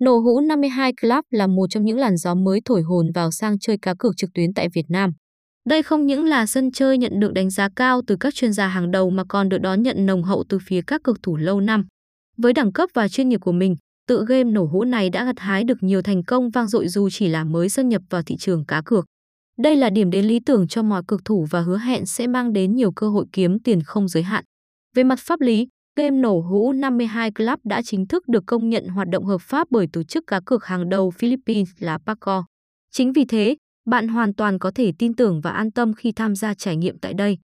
Nổ hũ 52 Club là một trong những làn gió mới thổi hồn vào sang chơi cá cược trực tuyến tại Việt Nam. Đây không những là sân chơi nhận được đánh giá cao từ các chuyên gia hàng đầu mà còn được đón nhận nồng hậu từ phía các cực thủ lâu năm. Với đẳng cấp và chuyên nghiệp của mình, tự game nổ hũ này đã gặt hái được nhiều thành công vang dội dù chỉ là mới xâm nhập vào thị trường cá cược. Đây là điểm đến lý tưởng cho mọi cực thủ và hứa hẹn sẽ mang đến nhiều cơ hội kiếm tiền không giới hạn. Về mặt pháp lý, game nổ hũ 52 Club đã chính thức được công nhận hoạt động hợp pháp bởi tổ chức cá cược hàng đầu Philippines là PACO. Chính vì thế, bạn hoàn toàn có thể tin tưởng và an tâm khi tham gia trải nghiệm tại đây.